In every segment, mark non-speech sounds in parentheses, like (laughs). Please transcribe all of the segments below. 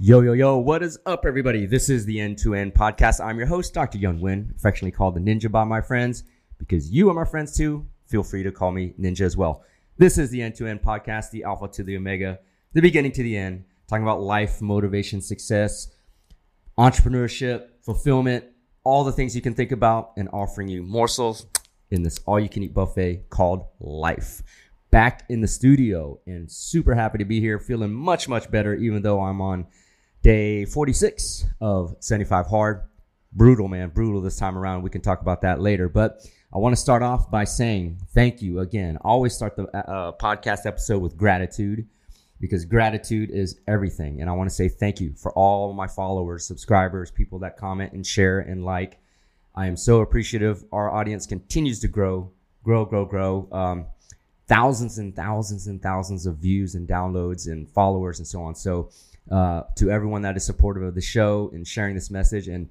Yo, yo, yo, what is up, everybody? This is the End to End podcast. I'm your host, Dr. Young Win, affectionately called the Ninja by my friends. Because you are my friends too, feel free to call me Ninja as well. This is the End to End podcast, the Alpha to the Omega, the beginning to the end, talking about life, motivation, success, entrepreneurship, fulfillment, all the things you can think about, and offering you morsels in this all you can eat buffet called life. Back in the studio and super happy to be here, feeling much, much better, even though I'm on day 46 of 75 hard. Brutal, man, brutal this time around. We can talk about that later. But I want to start off by saying thank you again. always start the uh, podcast episode with gratitude because gratitude is everything. And I want to say thank you for all my followers, subscribers, people that comment and share and like. I am so appreciative. Our audience continues to grow, grow, grow, grow. Um, thousands and thousands and thousands of views and downloads and followers and so on. So, uh, to everyone that is supportive of the show and sharing this message and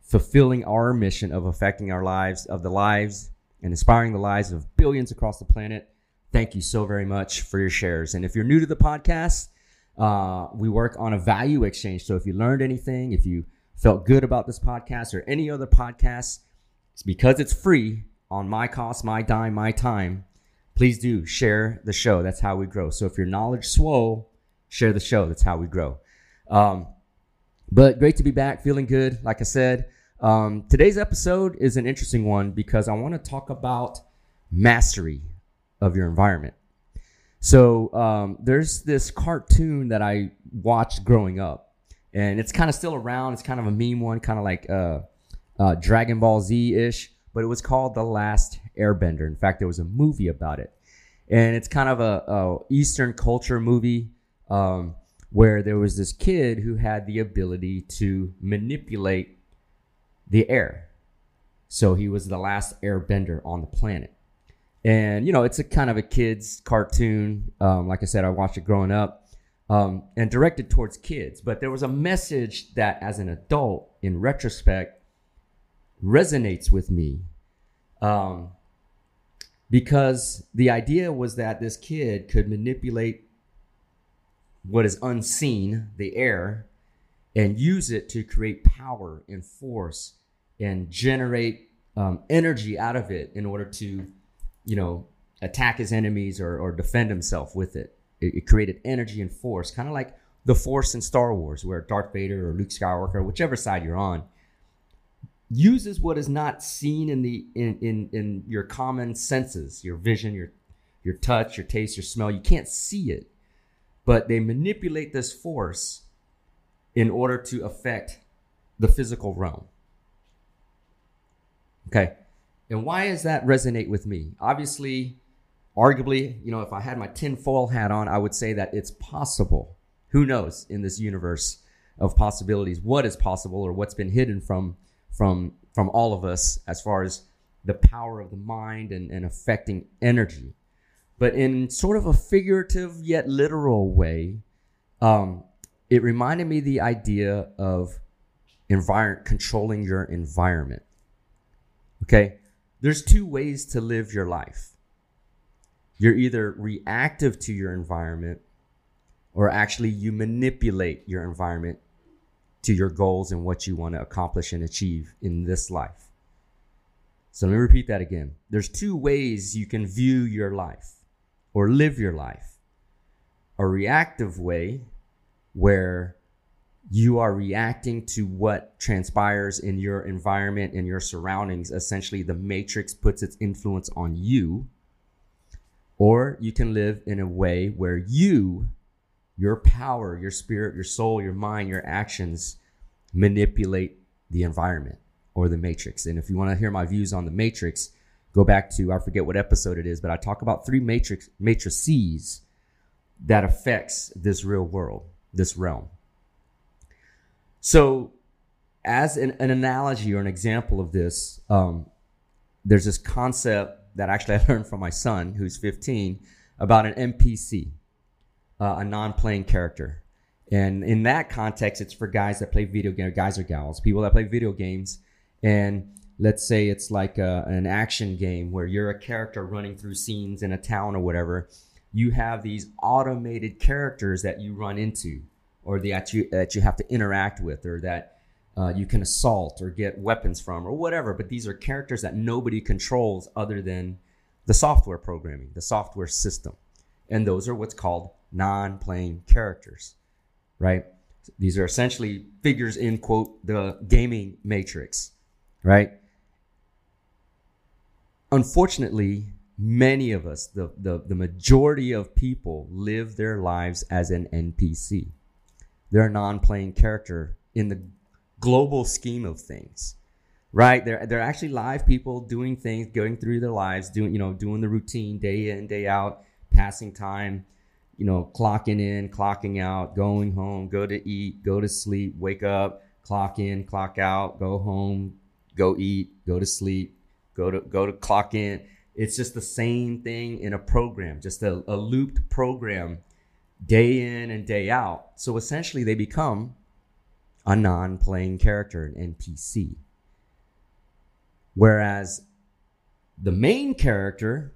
fulfilling our mission of affecting our lives, of the lives and inspiring the lives of billions across the planet, thank you so very much for your shares. And if you're new to the podcast, uh, we work on a value exchange. So if you learned anything, if you felt good about this podcast or any other podcast, it's because it's free on my cost, my dime, my time. Please do share the show. That's how we grow. So if your knowledge swole, share the show. That's how we grow. Um, but great to be back, feeling good. Like I said, um, today's episode is an interesting one because I want to talk about mastery of your environment. So um, there's this cartoon that I watched growing up, and it's kind of still around. It's kind of a meme one, kind of like uh, uh, Dragon Ball Z ish, but it was called The Last Airbender. In fact, there was a movie about it, and it's kind of a, a Eastern culture movie um, where there was this kid who had the ability to manipulate the air. So he was the last airbender on the planet. And you know it's a kind of a kids cartoon. Um, like i said i watched it growing up um, and directed towards kids. But there was a message that as an adult in retrospect resonates with me um, because the idea was that this kid could manipulate what is unseen the air and use it to create power and force and generate um, energy out of it in order to you know, attack his enemies or, or defend himself with it. it. It created energy and force, kind of like the force in Star Wars, where Darth Vader or Luke Skywalker, whichever side you're on, uses what is not seen in the in, in in your common senses, your vision, your your touch, your taste, your smell. You can't see it, but they manipulate this force in order to affect the physical realm. Okay. And why does that resonate with me? Obviously, arguably, you know, if I had my tinfoil hat on, I would say that it's possible. Who knows in this universe of possibilities what is possible or what's been hidden from from from all of us as far as the power of the mind and, and affecting energy. But in sort of a figurative yet literal way, um, it reminded me the idea of environment controlling your environment. Okay, there's two ways to live your life. You're either reactive to your environment or actually you manipulate your environment to your goals and what you want to accomplish and achieve in this life. So let me repeat that again. There's two ways you can view your life or live your life. A reactive way where you are reacting to what transpires in your environment and your surroundings. Essentially, the matrix puts its influence on you. Or you can live in a way where you, your power, your spirit, your soul, your mind, your actions manipulate the environment or the matrix. And if you want to hear my views on the matrix, go back to I forget what episode it is, but I talk about three matrix matrices that affects this real world, this realm. So, as an, an analogy or an example of this, um, there's this concept that actually (laughs) I learned from my son, who's 15, about an NPC, uh, a non-playing character. And in that context, it's for guys that play video games, guys or gals, people that play video games. And let's say it's like a, an action game where you're a character running through scenes in a town or whatever. You have these automated characters that you run into or that you that you have to interact with, or that uh, you can assault or get weapons from, or whatever. But these are characters that nobody controls other than the software programming, the software system, and those are what's called non-playing characters, right? These are essentially figures in quote the gaming matrix, right? Unfortunately, many of us, the, the, the majority of people, live their lives as an NPC. They're a non playing character in the global scheme of things, right? They're, they're actually live people doing things, going through their lives, doing, you know, doing the routine day in, day out, passing time, you know, clocking in, clocking out, going home, go to eat, go to sleep, wake up, clock in, clock out, go home, go eat, go to sleep, go to, go to clock in it's just the same thing in a program, just a, a looped program day in and day out. So essentially, they become a non playing character, an NPC. Whereas the main character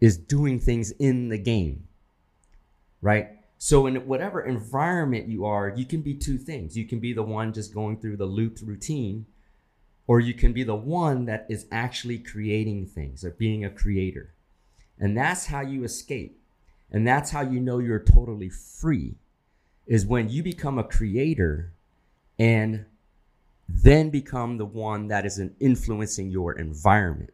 is doing things in the game, right? So in whatever environment you are, you can be two things. You can be the one just going through the looped routine or you can be the one that is actually creating things or being a creator. And that's how you escape. And that's how you know you're totally free is when you become a creator and then become the one that is influencing your environment.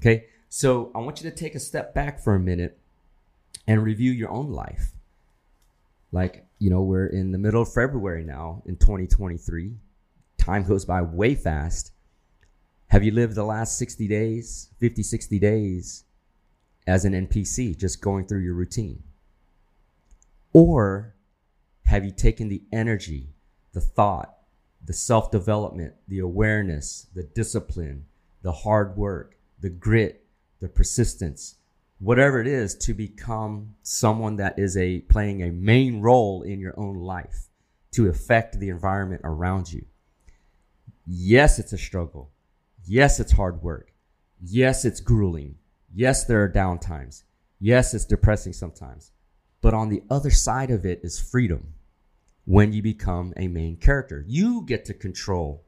Okay. So I want you to take a step back for a minute and review your own life. Like, you know, we're in the middle of February now in 2023 time goes by way fast. Have you lived the last 60 days, 50, 60 days as an NPC, just going through your routine? Or have you taken the energy, the thought, the self development, the awareness, the discipline, the hard work, the grit, the persistence, whatever it is to become someone that is a playing a main role in your own life to affect the environment around you. Yes, it's a struggle. Yes, it's hard work. Yes, it's grueling. Yes, there are down times. Yes, it's depressing sometimes. But on the other side of it is freedom when you become a main character. You get to control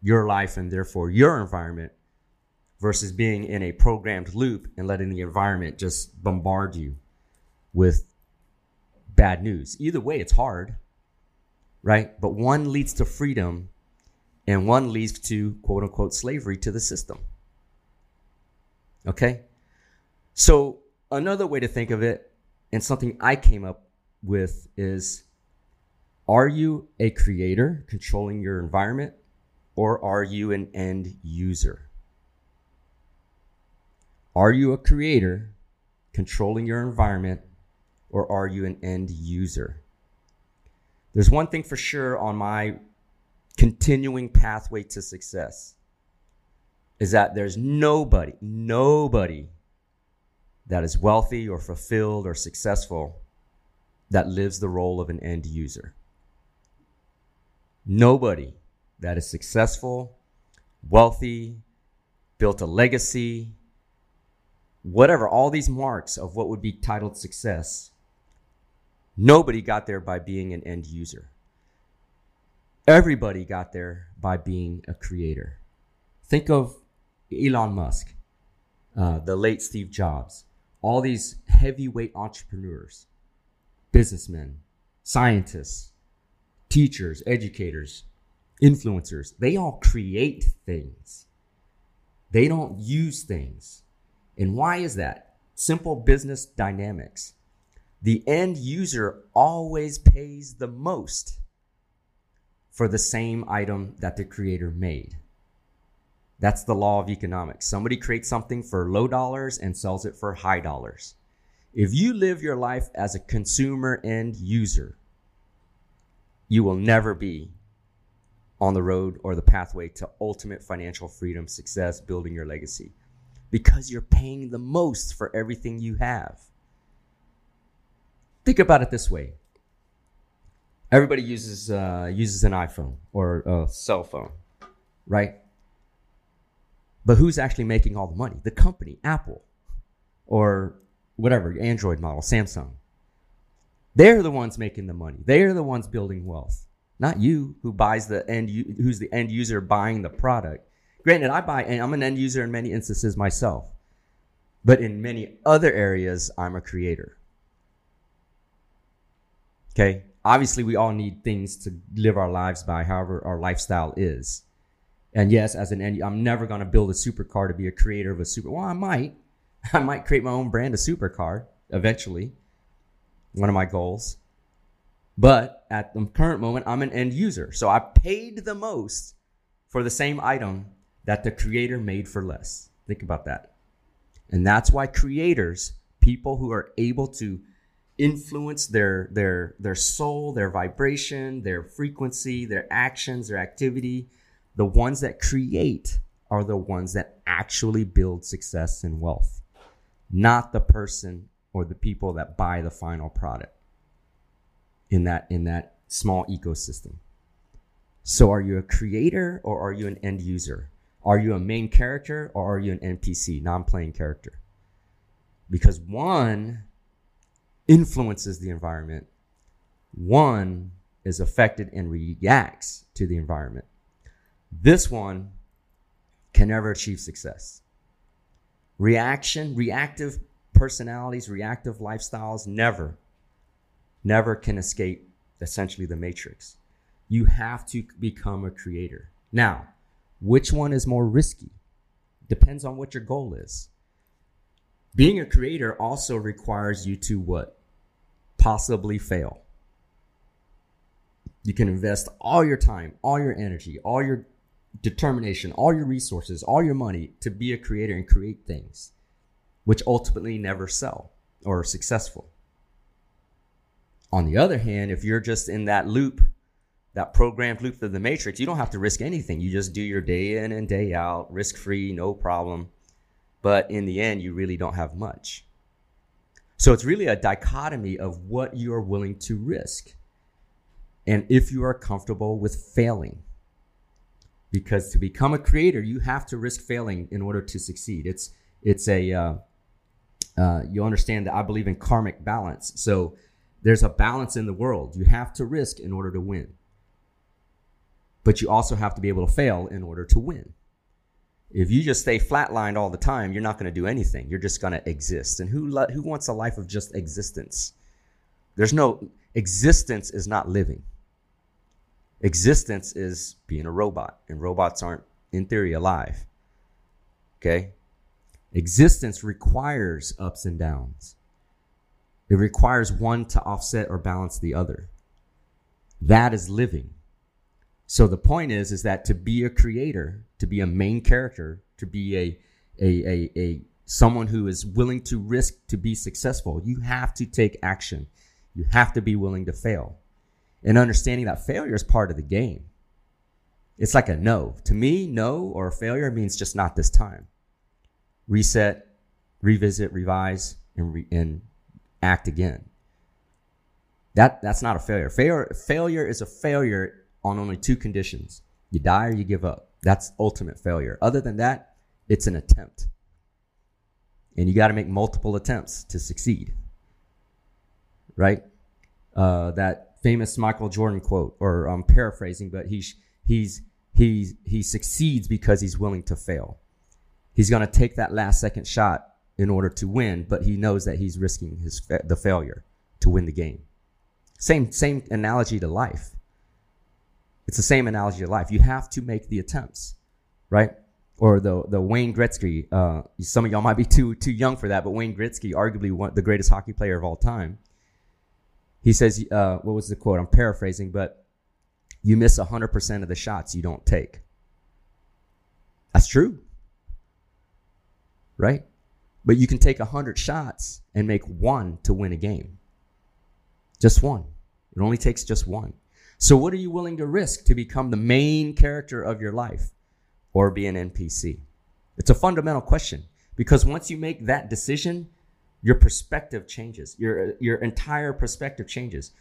your life and therefore your environment versus being in a programmed loop and letting the environment just bombard you with bad news. Either way, it's hard, right? But one leads to freedom and one leads to quote unquote slavery to the system. Okay? So, another way to think of it, and something I came up with, is are you a creator controlling your environment, or are you an end user? Are you a creator controlling your environment, or are you an end user? There's one thing for sure on my continuing pathway to success is that there's nobody, nobody that is wealthy or fulfilled or successful that lives the role of an end user. Nobody that is successful, wealthy, built a legacy, whatever, all these marks of what would be titled success, nobody got there by being an end user. Everybody got there by being a creator. Think of Elon Musk, uh, the late Steve Jobs, all these heavyweight entrepreneurs, businessmen, scientists, teachers, educators, influencers. They all create things. They don't use things. And why is that? Simple business dynamics. The end user always pays the most for the same item that the creator made. That's the law of economics. Somebody creates something for low dollars and sells it for high dollars. If you live your life as a consumer end user, you will never be on the road or the pathway to ultimate financial freedom, success, building your legacy because you're paying the most for everything you have. Think about it this way everybody uses uh, uses an iPhone or a cell phone, right? But who's actually making all the money? The company, Apple, or whatever Android model, Samsung. They're the ones making the money. They're the ones building wealth, not you who buys the end, who's the end user buying the product. Granted, I buy, and I'm an end user in many instances myself, but in many other areas, I'm a creator. Okay. Obviously, we all need things to live our lives by, however, our lifestyle is. And yes, as an end, I'm never going to build a supercar to be a creator of a super. Well, I might. (laughs) I might create my own brand of supercar eventually. One of my goals. But at the current moment, I'm an end user. So I paid the most for the same item that the creator made for less. Think about that. And that's why creators, people who are able to influence their their their soul, their vibration, their frequency, their actions, their activity, the ones that create are the ones that actually build success and wealth, not the person or the people that buy the final product in that in that small ecosystem. So are you a creator or are you an end user? Are you a main character or are you an NPC, non-playing character? Because one influences the environment. One is affected and reacts to the environment. This one can never achieve success. Reaction, reactive personalities, reactive lifestyles never, never can escape essentially the matrix. You have to become a creator. Now, which one is more risky? Depends on what your goal is. Being a creator also requires you to what? Possibly fail. You can invest all your time, all your energy, all your determination, all your resources, all your money to be a creator and create things which ultimately never sell or are successful. On the other hand, if you're just in that loop, that programmed loop of the matrix, you don't have to risk anything. You just do your day in and day out, risk free, no problem. But in the end, you really don't have much. So it's really a dichotomy of what you are willing to risk and if you are comfortable with failing because to become a creator, you have to risk failing in order to succeed. It's it's a uh, uh, you understand that I believe in karmic balance. So there's a balance in the world. You have to risk in order to win, but you also have to be able to fail in order to win. If you just stay flatlined all the time, you're not going to do anything. You're just going to exist. And who who wants a life of just existence? There's no existence is not living. Existence is being a robot, and robots aren't, in theory, alive. Okay? Existence requires ups and downs. It requires one to offset or balance the other. That is living. So the point is, is that to be a creator, to be a main character, to be a, a, a, a someone who is willing to risk to be successful, you have to take action. You have to be willing to fail and understanding that failure is part of the game. It's like a no. To me, no or failure means just not this time. Reset, revisit, revise, and, re- and act again. That, that's not a failure. failure. Failure is a failure on only two conditions. You die or you give up. That's ultimate failure. Other than that, it's an attempt. And you got to make multiple attempts to succeed. Right? Uh, that famous Michael Jordan quote, or I'm paraphrasing, but he's he's he's he succeeds because he's willing to fail. He's going to take that last second shot in order to win, but he knows that he's risking his the failure to win the game. Same same analogy to life. It's the same analogy of life. You have to make the attempts, right? Or the the Wayne Gretzky. Uh, some of y'all might be too too young for that, but Wayne Gretzky, arguably one the greatest hockey player of all time, he says, uh, what was the quote? I'm paraphrasing, but you miss 100% of the shots you don't take. That's true. Right? But you can take 100 shots and make one to win a game. Just one. It only takes just one. So, what are you willing to risk to become the main character of your life or be an NPC? It's a fundamental question because once you make that decision, your perspective changes. Your your entire perspective changes.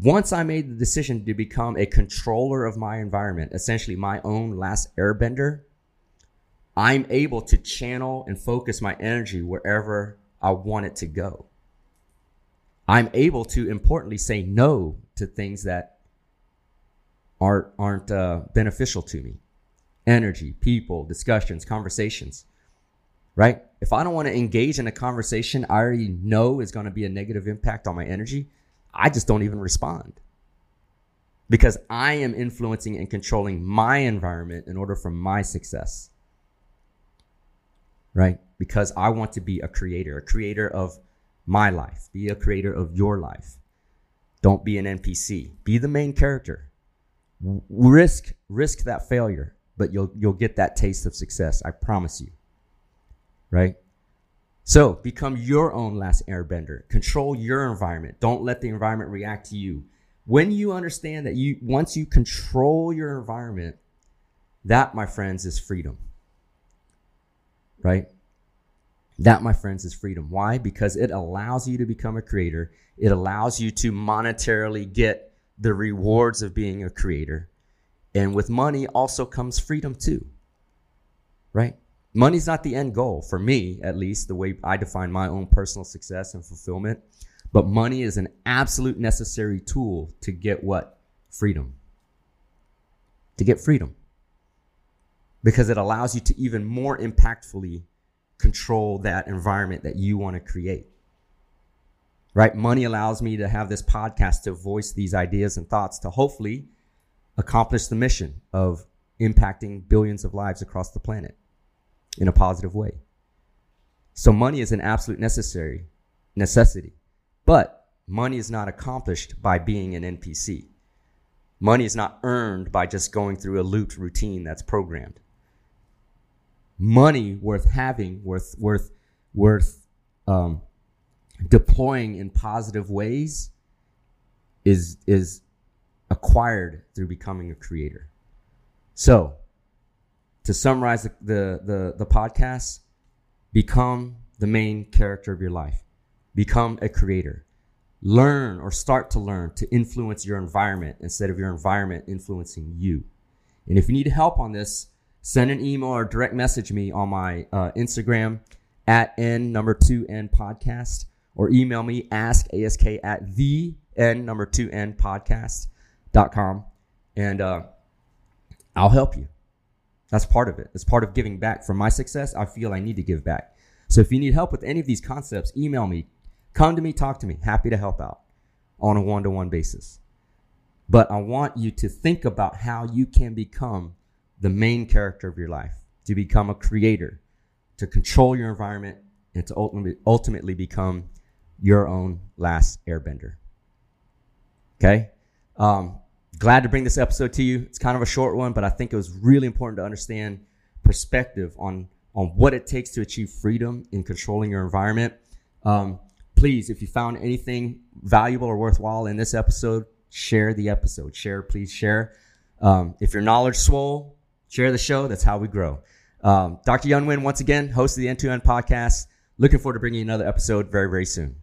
Once I made the decision to become a controller of my environment, essentially my own last airbender, I'm able to channel and focus my energy wherever I want it to go. I'm able to importantly say no to things that aren't aren't uh, beneficial to me. Energy, people, discussions, conversations. Right? If I don't want to engage in a conversation I already know is going to be a negative impact on my energy, I just don't even respond. Because I am influencing and controlling my environment in order for my success. Right? Because I want to be a creator, a creator of my life. Be a creator of your life. Don't be an NPC. Be the main character. Risk risk that failure, but you'll you'll get that taste of success. I promise you. Right? So, become your own last airbender. Control your environment. Don't let the environment react to you. When you understand that you once you control your environment, that my friends is freedom. Right? That, my friends, is freedom. Why? Because it allows you to become a creator. It allows you to monetarily get the rewards of being a creator. And with money also comes freedom too. Right? Money's not the end goal for me, at least the way I define my own personal success and fulfillment. But money is an absolute necessary tool to get what? Freedom. To get freedom. Because it allows you to even more impactfully control that environment that you want to create. Right? Money allows me to have this podcast to voice these ideas and thoughts to hopefully accomplish the mission of impacting billions of lives across the planet in a positive way. So money is an absolute necessary necessity. But money is not accomplished by being an NPC. Money is not earned by just going through a looped routine that's programmed money worth having, worth worth worth um, deploying in positive ways is is acquired through becoming a creator. So, to summarize the the the, the podcast, become the main character of your life. Become a creator. Learn or start to learn to influence your environment instead of your environment influencing you. And if you need help on this, send an email or direct message me on my uh, Instagram at n number two n podcast or email me ask ask at the n number two n podcast.com and uh, I'll help you. That's part of it. It's part of giving back. For my success, I feel I need to give back. So if you need help with any of these concepts, email me, come to me, talk to me. Happy to help out on a one to one basis. But I want you to think about how you can become the main character of your life, to become a creator, to control your environment, and to ultimately, ultimately become your own last airbender. Okay? Um, glad to bring this episode to you. It's kind of a short one, but I think it was really important to understand perspective on, on what it takes to achieve freedom in controlling your environment. Um, please, if you found anything valuable or worthwhile in this episode, share the episode. Share, please share. Um, if your knowledge swole, share the show. That's how we grow. Um, Dr. Young Win, once again, host of the End to End podcast. Looking forward to bringing you another episode very, very soon.